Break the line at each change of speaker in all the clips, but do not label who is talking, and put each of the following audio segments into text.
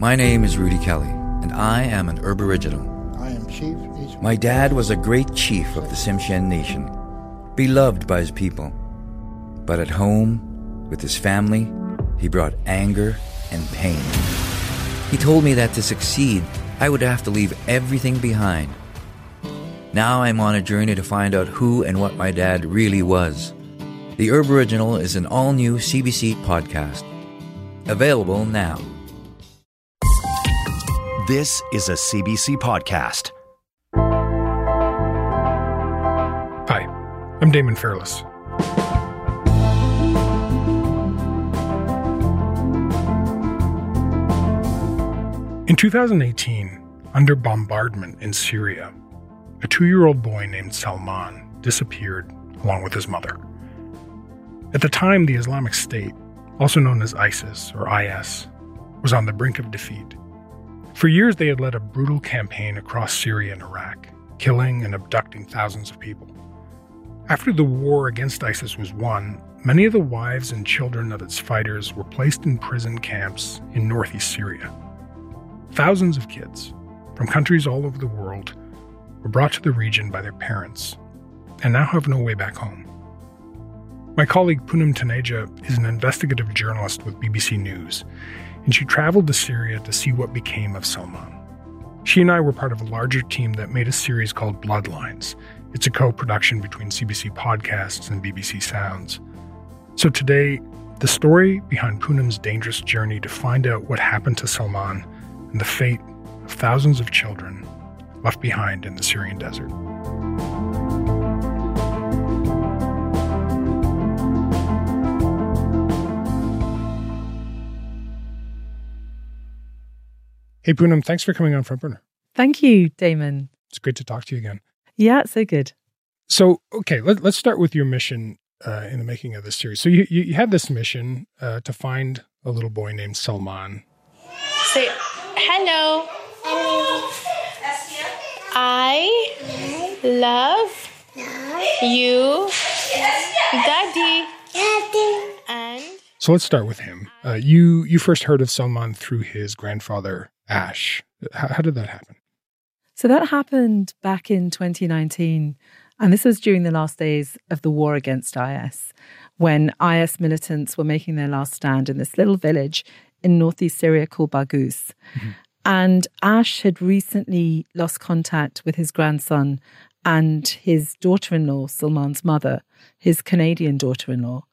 My name is Rudy Kelly, and I am an Aboriginal.
I am Chief.
My dad was a great chief of the Tsimshian Nation, beloved by his people. But at home, with his family, he brought anger and pain. He told me that to succeed, I would have to leave everything behind. Now I'm on a journey to find out who and what my dad really was. The Herb Original is an all new CBC podcast. Available now.
This is a CBC podcast.
Hi, I'm Damon Fairless. In 2018, under bombardment in Syria, a two year old boy named Salmaan disappeared along with his mother. At the time, the Islamic State, also known as ISIS or IS, was on the brink of defeat. For years, they had led a brutal campaign across Syria and Iraq, killing and abducting thousands of people. After the war against ISIS was won, many of the wives and children of its fighters were placed in prison camps in northeast Syria. Thousands of kids from countries all over the world were brought to the region by their parents and now have no way back home. My colleague Poonam Taneja is an investigative journalist with BBC News, and she traveled to Syria to see what became of Salmaan. She and I were part of a larger team that made a series called Bloodlines. It's a co production between CBC Podcasts and BBC Sounds. So today, the story behind Poonam's dangerous journey to find out what happened to Salmaan and the fate of thousands of children left behind in the Syrian desert. Hey, Poonam, thanks for coming on Front Burner.
Thank you, Damon.
It's great to talk to you again.
Yeah, so good.
So, okay, let, us start with your mission uh, in the making of this series. So, you, you, you had this mission uh, to find a little boy named Salmaan.
Say hello. Hello. I love you, Daddy. Daddy. And
so let's start with him. Uh, you you first heard of Salmaan through his grandfather Ash. How, how did that happen?
So that happened back in 2019, and this was during the last days of the war against IS, when IS militants were making their last stand in this little village in northeast Syria called Baghouz. Mm-hmm. And Ash had recently lost contact with his grandson and his daughter in law, Salmaan's mother, his Canadian daughter in law.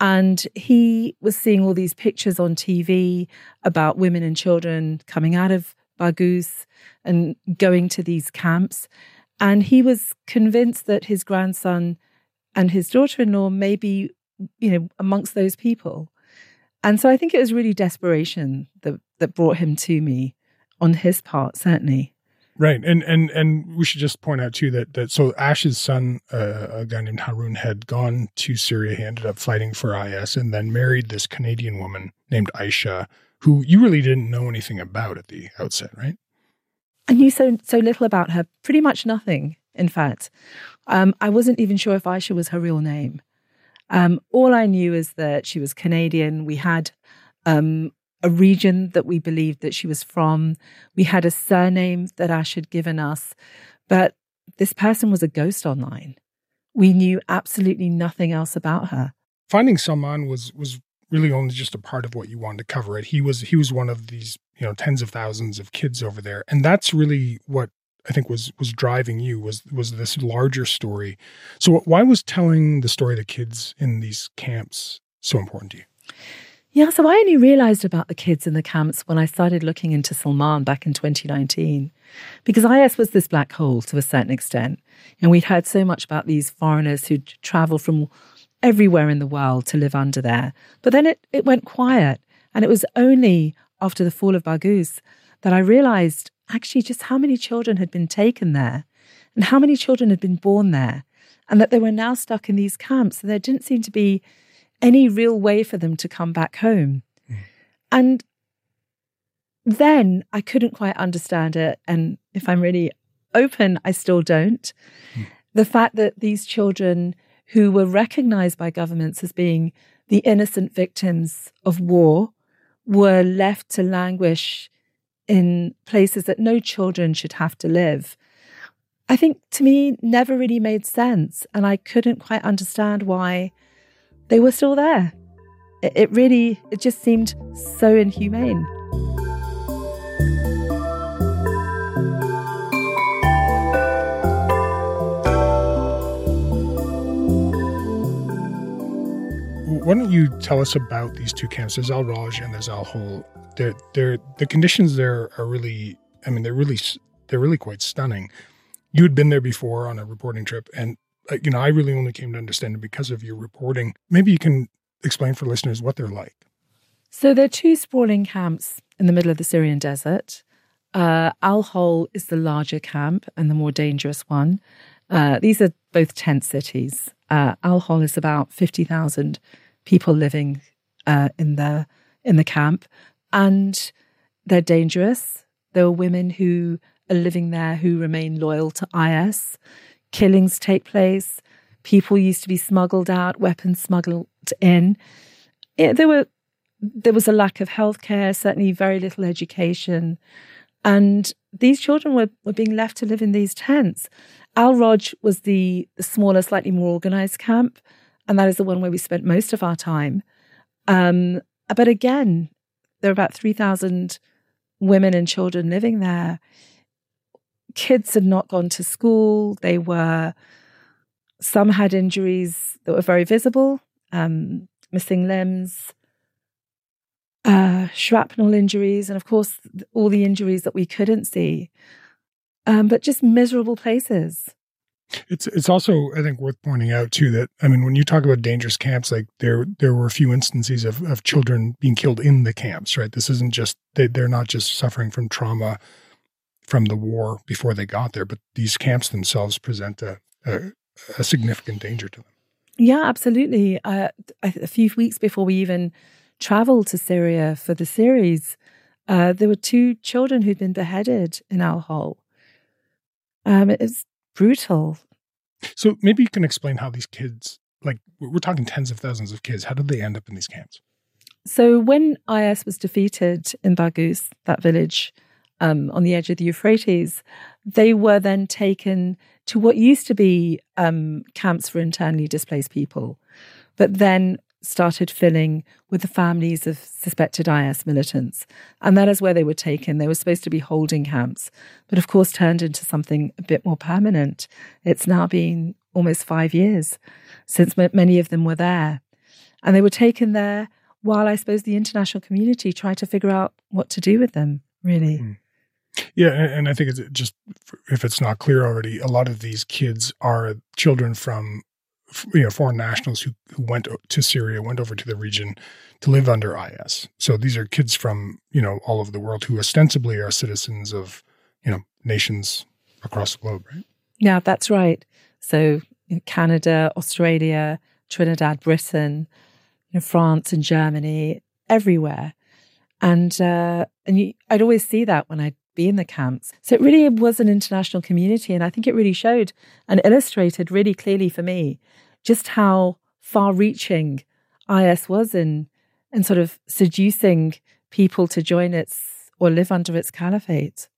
And he was seeing all these pictures on TV about women and children coming out of Baghouz and going to these camps. And he was convinced that his grandson and his daughter in law may be, you know, amongst those people. And so I think it was really desperation that, that brought him to me on his part, certainly.
Right, and and and we should just point out too that that so Ash's son, uh, a guy named Haroon, had gone to Syria. He ended up fighting for IS, and then married this Canadian woman named Aisha, who you really didn't know anything about at the outset, right?
I knew so so little about her, pretty much nothing. In fact, um, I wasn't even sure if Aisha was her real name. Um, all I knew is that she was Canadian. We had um, a region that we believed that she was from. We had a surname that Ash had given us, but this person was a ghost online. We knew absolutely nothing else about her.
Finding Salmaan was was really only just a part of what you wanted to cover. It he was he was one of these you know tens of thousands of kids over there, and that's really what I think was was driving you was was this larger story. So why was telling the story of the kids in these camps so important to you?
Yeah, so I only realized about the kids in the camps when I started looking into Salmaan back in 2019, because IS was this black hole to a certain extent. And we'd heard so much about these foreigners who'd travel from everywhere in the world to live under there. But then it, it went quiet. And it was only after the fall of Baghouz that I realized actually just how many children had been taken there and how many children had been born there, and that they were now stuck in these camps. And there didn't seem to be any real way for them to come back home. Mm. And then I couldn't quite understand it. And if I'm really open, I still don't. Mm. The fact that these children who were recognized by governments as being the innocent victims of war were left to languish in places that no children should have to live, I think to me never really made sense. And I couldn't quite understand why they were still there. It, it really, it just seemed so inhumane.
Why don't you tell us about these two camps? There's Al Roj and there's Al Hol. They're, they're, the conditions there are really, I mean, they're really, they're really quite stunning. You had been there before on a reporting trip, and you know, I really only came to understand it because of your reporting. Maybe you can explain for listeners what they're like.
So there are two sprawling camps in the middle of the Syrian desert. Uh, Al Hol is the larger camp and the more dangerous one. Uh, these are both tent cities. Uh, Al Hol is about fifty thousand people living uh, in the in the camp, and they're dangerous. There are women who are living there who remain loyal to IS. Killings take place. People used to be smuggled out, weapons smuggled in. It, there were there was a lack of healthcare, certainly very little education, and these children were, were being left to live in these tents. Al Roj was the smaller, slightly more organized camp, and that is the one where we spent most of our time. Um, but again, there are about 3,000 women and children living there. Kids had not gone to school. They were, some had injuries that were very visible, um, missing limbs, uh, shrapnel injuries, and of course, all the injuries that we couldn't see. Um, but just miserable places.
It's it's also I think worth pointing out too that I mean when you talk about dangerous camps like there there were a few instances of, of children being killed in the camps right this isn't just they, they're not just suffering from trauma from the war before they got there but these camps themselves present a a, a significant danger to them
yeah absolutely uh, a few weeks before we even traveled to Syria for the series uh, there were two children who'd been beheaded in Al Hol um, it's brutal.
So maybe you can explain how these kids, like we're talking tens of thousands of kids, how did they end up in these camps?
So when IS was defeated in Baghouz, that village um, on the edge of the Euphrates, they were then taken to what used to be um, camps for internally displaced people. But then started filling with the families of suspected IS militants. And that is where they were taken. They were supposed to be holding camps, but of course turned into something a bit more permanent. It's now been almost five years since many of them were there. And they were taken there while I suppose the international community tried to figure out what to do with them, really. Mm.
Yeah, and I think it's just if it's not clear already, a lot of these kids are children from you know foreign nationals who, who went to Syria, went over to the region to live under IS. So these are kids from you know all over the world who ostensibly are citizens of you know nations across the globe, right?
Yeah, that's right. So Canada, Australia, Trinidad, Britain, you know, France, and Germany, everywhere, and uh, and you, I'd always see that when I'd be in the camps. So it really was an international community. And I think it really showed and illustrated really clearly for me just how far reaching IS was in, in sort of seducing people to join its or live under its caliphate.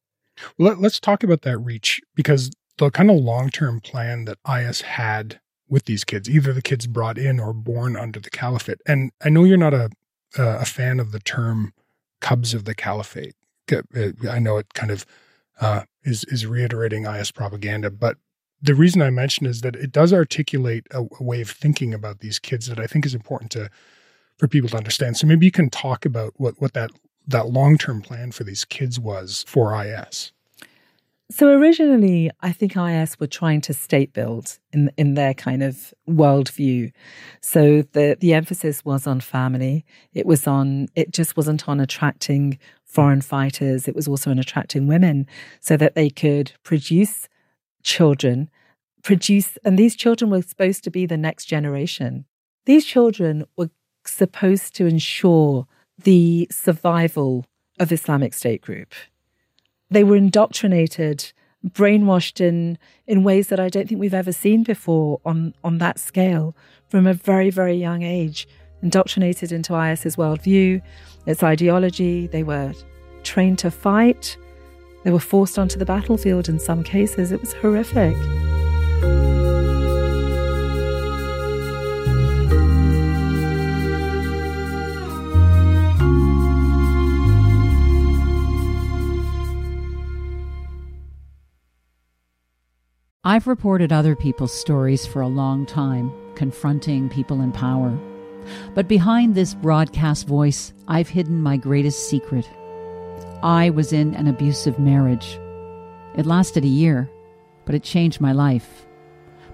Well, let's talk about that reach because the kind of long term plan that IS had with these kids, either the kids brought in or born under the caliphate. And I know you're not a, a fan of the term cubs of the caliphate. I know it kind of uh, is is reiterating IS propaganda, but the reason I mention is that it does articulate a, a, way of thinking about these kids that I think is important to for people to understand. So maybe you can talk about what what that that long term plan for these kids was for IS.
So originally, I think IS were trying to state build in in their kind of worldview. So the the emphasis was on family. It was on. It just wasn't on attracting foreign fighters. It was also in attracting women, so that they could produce children, produce, and these children were supposed to be the next generation. These children were supposed to ensure the survival of Islamic State group they were indoctrinated, brainwashed in in ways that I don't think we've ever seen before on on that scale from a very very young age indoctrinated into IS's worldview, its ideology. They were trained to fight. They were forced onto the battlefield in some cases. It was horrific.
I've reported other people's stories for a long time, confronting people in power. But behind this broadcast voice, I've hidden my greatest secret. I was in an abusive marriage. It lasted a year, but it changed my life.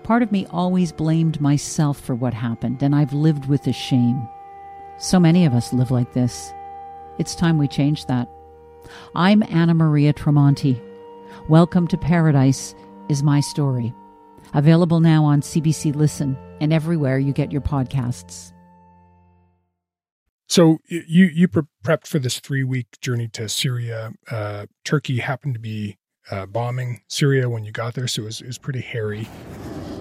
Part of me always blamed myself for what happened, and I've lived with the shame. So many of us live like this. It's time we change that. I'm Anna Maria Tremonti. Welcome to Paradise is my story. Available now on CBC Listen and everywhere you get your podcasts.
So you you prepped for this three week journey to Syria. Uh, Turkey happened to be uh, bombing Syria when you got there, so it was, it was pretty hairy.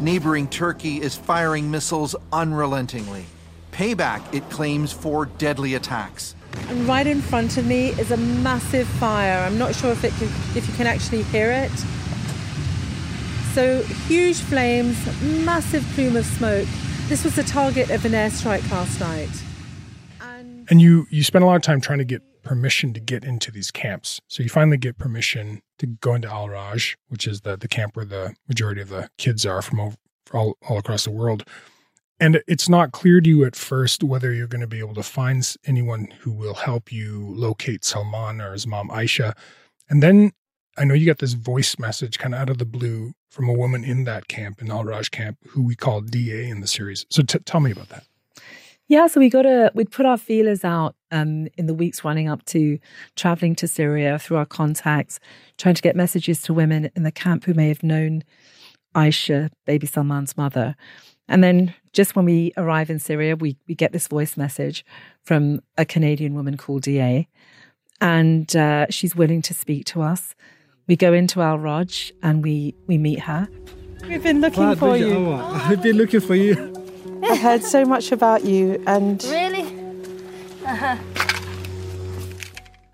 Neighboring Turkey is firing missiles unrelentingly. Payback, it claims, for deadly attacks.
And right in front of me is a massive fire. I'm not sure if it can, if you can actually hear it. So huge flames, massive plume of smoke. This was the target of an airstrike last night.
And, you you spent a lot of time trying to get permission to get into these camps. So you finally get permission to go into Al Roj, which is the the camp where the majority of the kids are from all, all, all across the world. And it's not clear to you at first whether you're going to be able to find anyone who will help you locate Salmaan or his mom Aisha. And then I know you got this voice message kind of out of the blue from a woman in that camp, in Al Roj camp, who we call DA in the series. So t- tell me about that.
Yeah, so we got a we'd put our feelers out um, in the weeks running up to traveling to Syria through our contacts, trying to get messages to women in the camp who may have known Aisha, baby Salmaan's mother. And then just when we arrive in Syria, we we get this voice message from a Canadian woman called DA, and uh, she's willing to speak to us. We go into Al Roj and we, we meet her. We've been looking for you.
I've been looking for you.
I've heard so much about you and
Really? Uh-huh.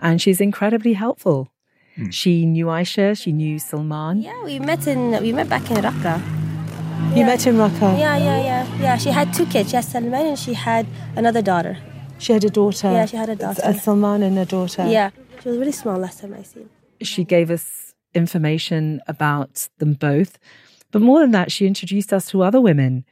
and she's incredibly helpful. She knew Aisha, she knew Salmaan.
Yeah, we met in we met back in Raqqa.
You met in Raqqa.
Yeah, yeah, yeah, yeah. She had two kids. She had Salmaan and she had another daughter.
She had a daughter.
Yeah, she had a daughter.
A Salmaan and a daughter.
Yeah, she was really small last time I seen.
She gave us information about them both. But more than that, she introduced us to other women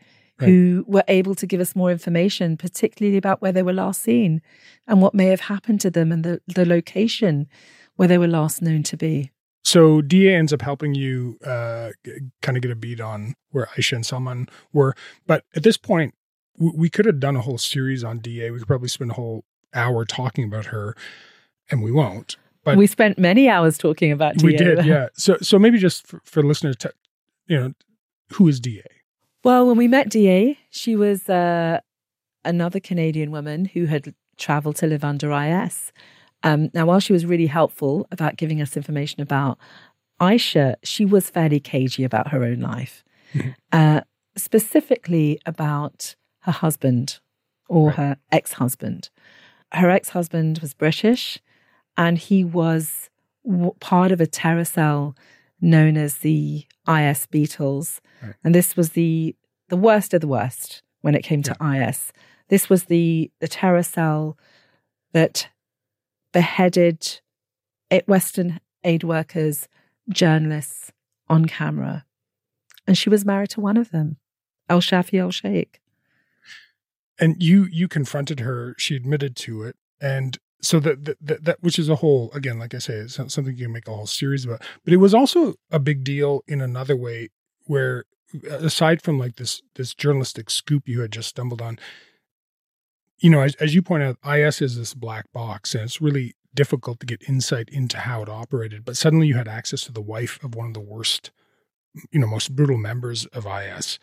who were able to give us more information, particularly about where they were last seen and what may have happened to them and the, the location where they were last known to be.
So DA ends up helping you uh, kind of get a beat on where Aisha and Salmaan were. But at this point, w- we could have done a whole series on DA. We could probably spend a whole hour talking about her, and we won't. But
we spent many hours talking about
we did, yeah. So, so maybe just for, for listeners, to, you know, who is DA?
Well, when we met DA, she was uh, another Canadian woman who had traveled to live under IS. Um, now, while she was really helpful about giving us information about Aisha, she was fairly cagey about her own life, uh, specifically about her husband or
Right.
her ex husband. Her ex husband was British and he was w- part of a terror cell known as the IS Beatles.
Right.
And this was the, the worst of the worst when it came to IS. This was the, the terror cell that beheaded Western aid workers, journalists on camera. And she was married to one of them, El Shafee Elsheikh.
and you you confronted her she admitted to it and so that that, that, which is a whole again like i say it's something you can make a whole series about but it was also a big deal in another way where uh, aside from like this this journalistic scoop you had just stumbled on you know as, as you point out is is this black box and it's really difficult to get insight into how it operated but suddenly you had access to the wife of one of the worst you know most brutal members of is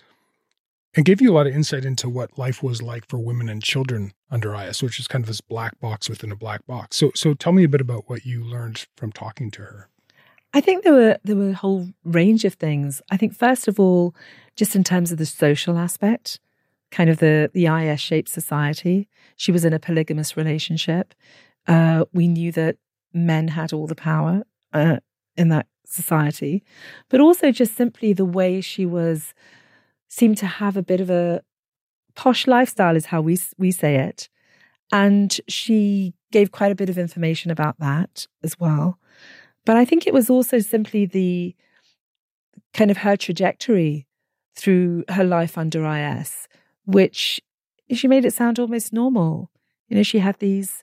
and gave you a lot of insight into what life was like for women and children under IS, which is kind of this black box within a black box. So, so tell me a bit about what you learned from talking to her.
I think there were there were a whole range of things. I think first of all, just in terms of the social aspect, kind of the the IS shaped society. She was in a polygamous relationship. Uh, we knew that men had all the power uh, in that society, but also just simply the way she was seemed to have a bit of a posh lifestyle, is how we we say it, and she gave quite a bit of information about that as well. But I think it was also simply the kind of her trajectory through her life under IS, which she made it sound almost normal. You know, she had these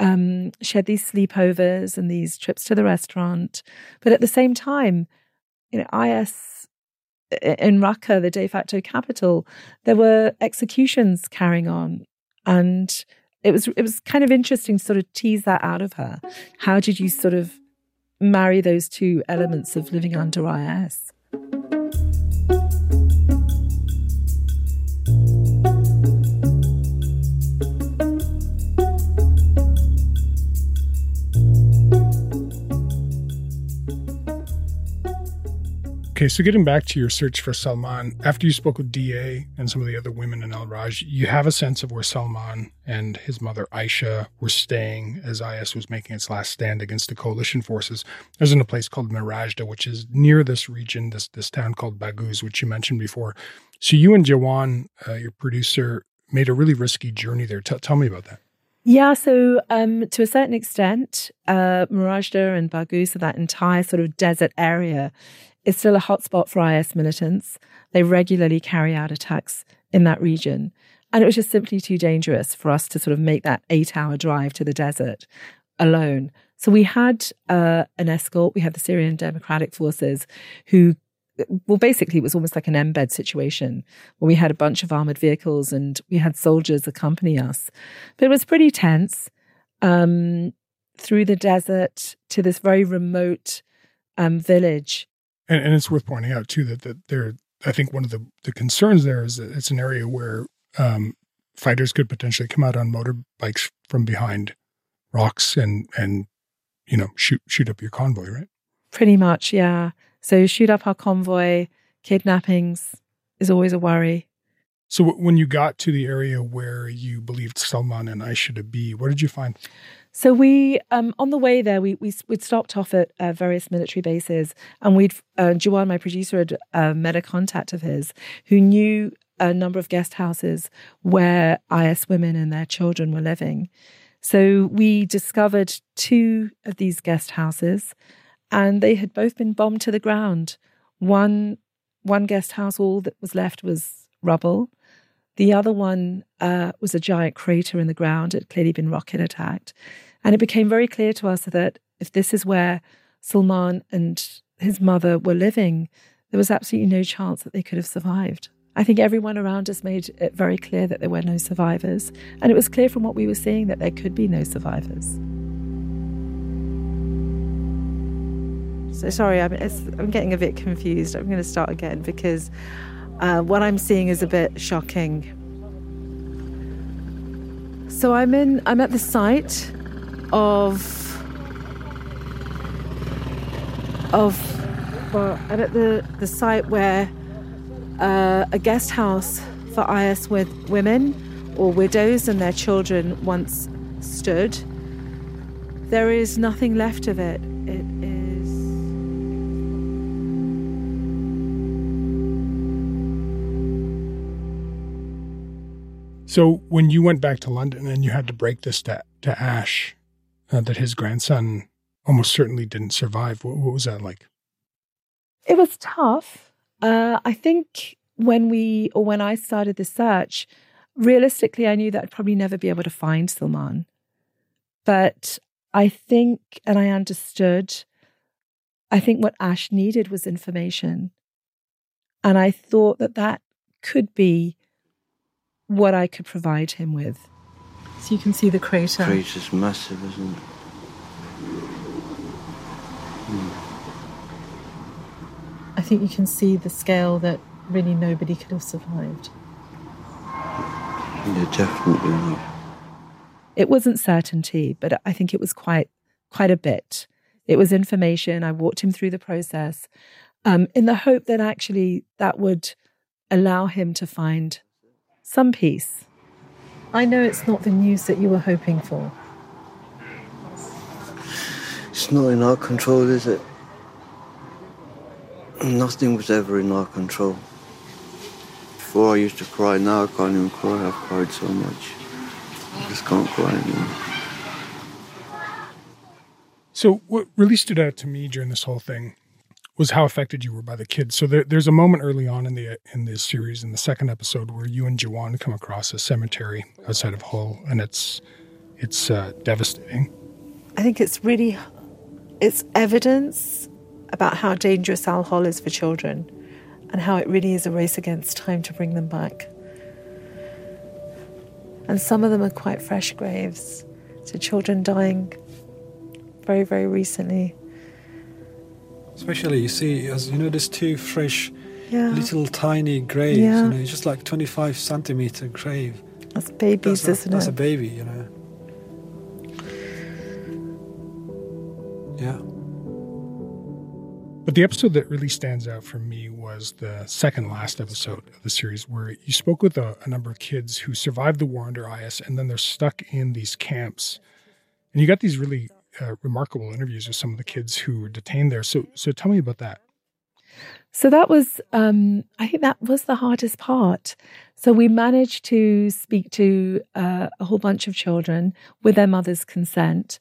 um, she had these sleepovers and these trips to the restaurant, but at the same time, you know, IS in Raqqa, the de facto capital, there were executions carrying on, and it was it was kind of interesting to sort of tease that out of her. How did you sort of marry those two elements of living under IS?
Okay, so getting back to your search for Salmaan, after you spoke with DA and some of the other women in Al Roj, you have a sense of where Salmaan and his mother Aisha were staying as IS was making its last stand against the coalition forces. There's in a place called Mirajda, which is near this region, this this town called Baghouz, which you mentioned before. So you and Jawan, uh, your producer, made a really risky journey there. T- tell me about that.
Yeah, so um, to a certain extent, uh, Mirajda and so that entire sort of desert area, is still a hotspot for IS militants. They regularly carry out attacks in that region. And it was just simply too dangerous for us to sort of make that eight hour drive to the desert alone. So we had uh, an escort. We had the Syrian Democratic Forces who, well, basically, it was almost like an embed situation where we had a bunch of armored vehicles and we had soldiers accompany us. But it was pretty tense um, through the desert to this very remote um, village
and, and it's worth pointing out too that that there, I think one of the the concerns there is that it's an area where um, fighters could potentially come out on motorbikes from behind rocks and and you know shoot shoot up your convoy, right?
Pretty much, yeah. So shoot up our convoy, kidnappings is always a worry.
So when you got to the area where you believed Salmaan and Aisha to be, what did you find?
So we, um, on the way there, we, we would stopped off at uh, various military bases, and we'd uh, Juwan, my producer, had uh, met a contact of his who knew a number of guest houses where IS women and their children were living. So we discovered two of these guest houses, and they had both been bombed to the ground. One one guest house, all that was left was rubble. The other one uh, was a giant crater in the ground. It had clearly been rocket attacked. And it became very clear to us that if this is where Salmaan and his mother were living, there was absolutely no chance that they could have survived. I think everyone around us made it very clear that there were no survivors. And it was clear from what we were seeing that there could be no survivors. So sorry, I'm, I'm getting a bit confused. I'm going to start again because uh, what I'm seeing is a bit shocking. So I'm in. I'm at the site of of well, I'm at the the site where uh, a guest house for IS with women or widows and their children once stood. There is nothing left of it. It
So when you went back to London and you had to break this to, to Ash, uh, that his grandson almost certainly didn't survive. What, what was that like?
It was tough. Uh, I think when we or when I started the search, realistically, I knew that I'd probably never be able to find Salmaan. But I think, and I understood, I think what Ash needed was information. And I thought that that could be what I could provide him with. So you can see the crater.
The crater's massive, isn't it?
Hmm. I think you can see the scale that really nobody could have survived.
Yeah, definitely not.
It wasn't certainty, but I think it was quite quite a bit. It was information. I walked him through the process um, in the hope that actually that would allow him to find some peace. I know it's not the news that you were hoping for.
It's not in our control, is it? Nothing was ever in our control. Before I used to cry, now I can't even cry. I've cried so much. I just can't cry anymore.
So, what really stood out to me during this whole thing was how affected you were by the kids. So, there, there's a moment early on in the in this series, in the second episode, where you and Jawan come across a cemetery outside of Hol, and it's it's uh, devastating.
I think it's really it's evidence about how dangerous Al Hol is for children, and how it really is a race against time to bring them back. And some of them are quite fresh graves, so children dying very, very recently.
Especially, you see, as you know, there's two fresh,
Yeah.
little tiny graves.
Yeah.
You know, it's just like 25 centimeter grave.
That's babies,
that's a,
isn't
that's
it?
a baby, you know. Yeah.
But the episode that really stands out for me was the second last episode of the series, where you spoke with a, a number of kids who survived the war under IS and then they're stuck in these camps. And you got these really uh, remarkable interviews with some of the kids who were detained there. So, so tell me about that.
So that was, um, I think that was the hardest part. So we managed to speak to uh, a whole bunch of children with their mother's consent,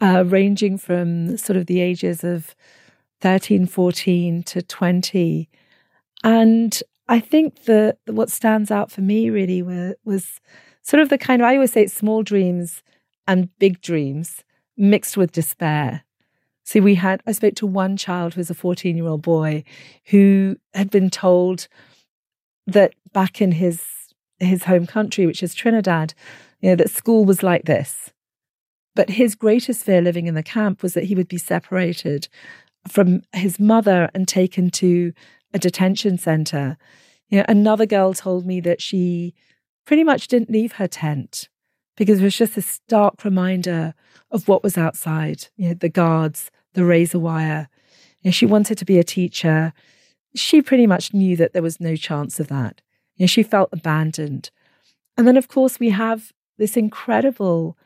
uh, ranging from sort of the ages of 13, 14 to 20. And I think that what stands out for me really was, was sort of the kind of, I always say it's small dreams and big dreams mixed with despair. See, we had, I spoke to one child who was a 14 year old boy who had been told that back in his, his home country, which is Trinidad, you know, that school was like this. But his greatest fear living in the camp was that he would be separated from his mother and taken to a detention center. You know, another girl told me that she pretty much didn't leave her tent because it was just a stark reminder of what was outside. You know, the guards, the razor wire. You know, she wanted to be a teacher. She pretty much knew that there was no chance of that. You know, she felt abandoned. And then, of course, we have this incredible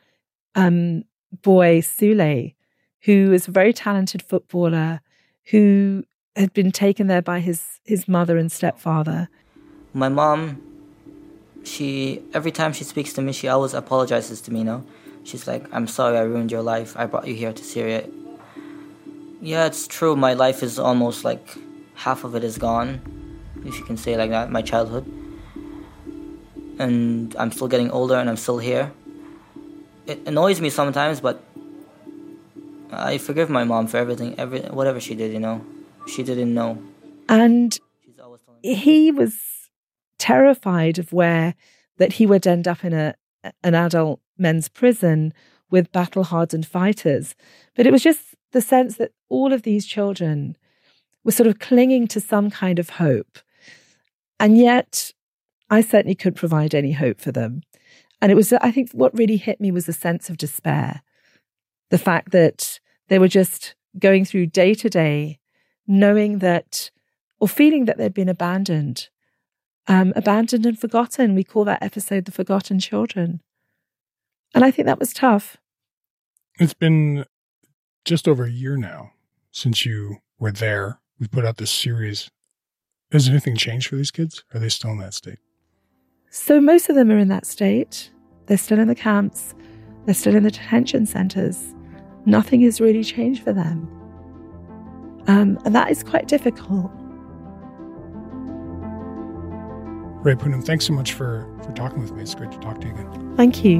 um, boy, Sule, who is a very talented footballer, who had been taken there by his his mother and stepfather.
My mom, she every time she speaks to me, she always apologizes to me. You know, she's like, "I'm sorry, I ruined your life. I brought you here to Syria." Yeah, it's true. My life is almost like half of it is gone, if you can say it like that. My childhood, and I'm still getting older, and I'm still here. It annoys me sometimes, but I forgive my mom for everything, every whatever she did. You know, she didn't know.
And he was terrified of where that he would end up in a an adult men's prison with battle hardened fighters. But it was just the sense that all of these children were sort of clinging to some kind of hope. And yet I certainly couldn't provide any hope for them. And it was, I think, what really hit me was a sense of despair. The fact that they were just going through day to day, knowing that, or feeling that they'd been abandoned, um, abandoned and forgotten. We call that episode The Forgotten Children. And I think that was tough.
It's been just over a year now since you were there. We put out this series. Has anything changed for these kids? Are they still in that state?
So most of them are in that state. They're still in the camps, they're still in the detention centers. Nothing has really changed for them. Um, and that is quite difficult.
Ray Poonam, thanks so much for, for talking with me. It's great to talk to you again.
Thank you.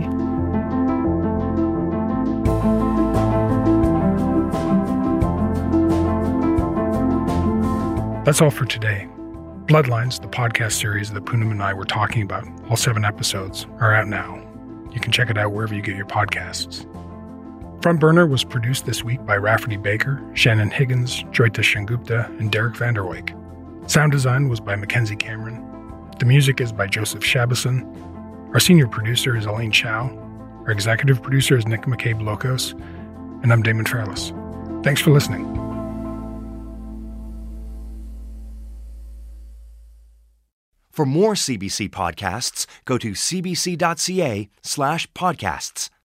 That's all for today. Bloodlines, the podcast series that Poonam and I were talking about, all seven episodes, are out now. You can check it out wherever you get your podcasts. Front Burner was produced this week by Rafferty Baker, Shannon Higgins, Joyita Sengupta, and Derek Vanderwyk. Sound design was by Mackenzie Cameron. The music is by Joseph Shabason. Our senior producer is Elaine Chau. Our executive producer is Nick McCabe Lokos. And I'm Damon Fairless. Thanks for listening.
For more CBC podcasts, go to cbc.ca slash podcasts.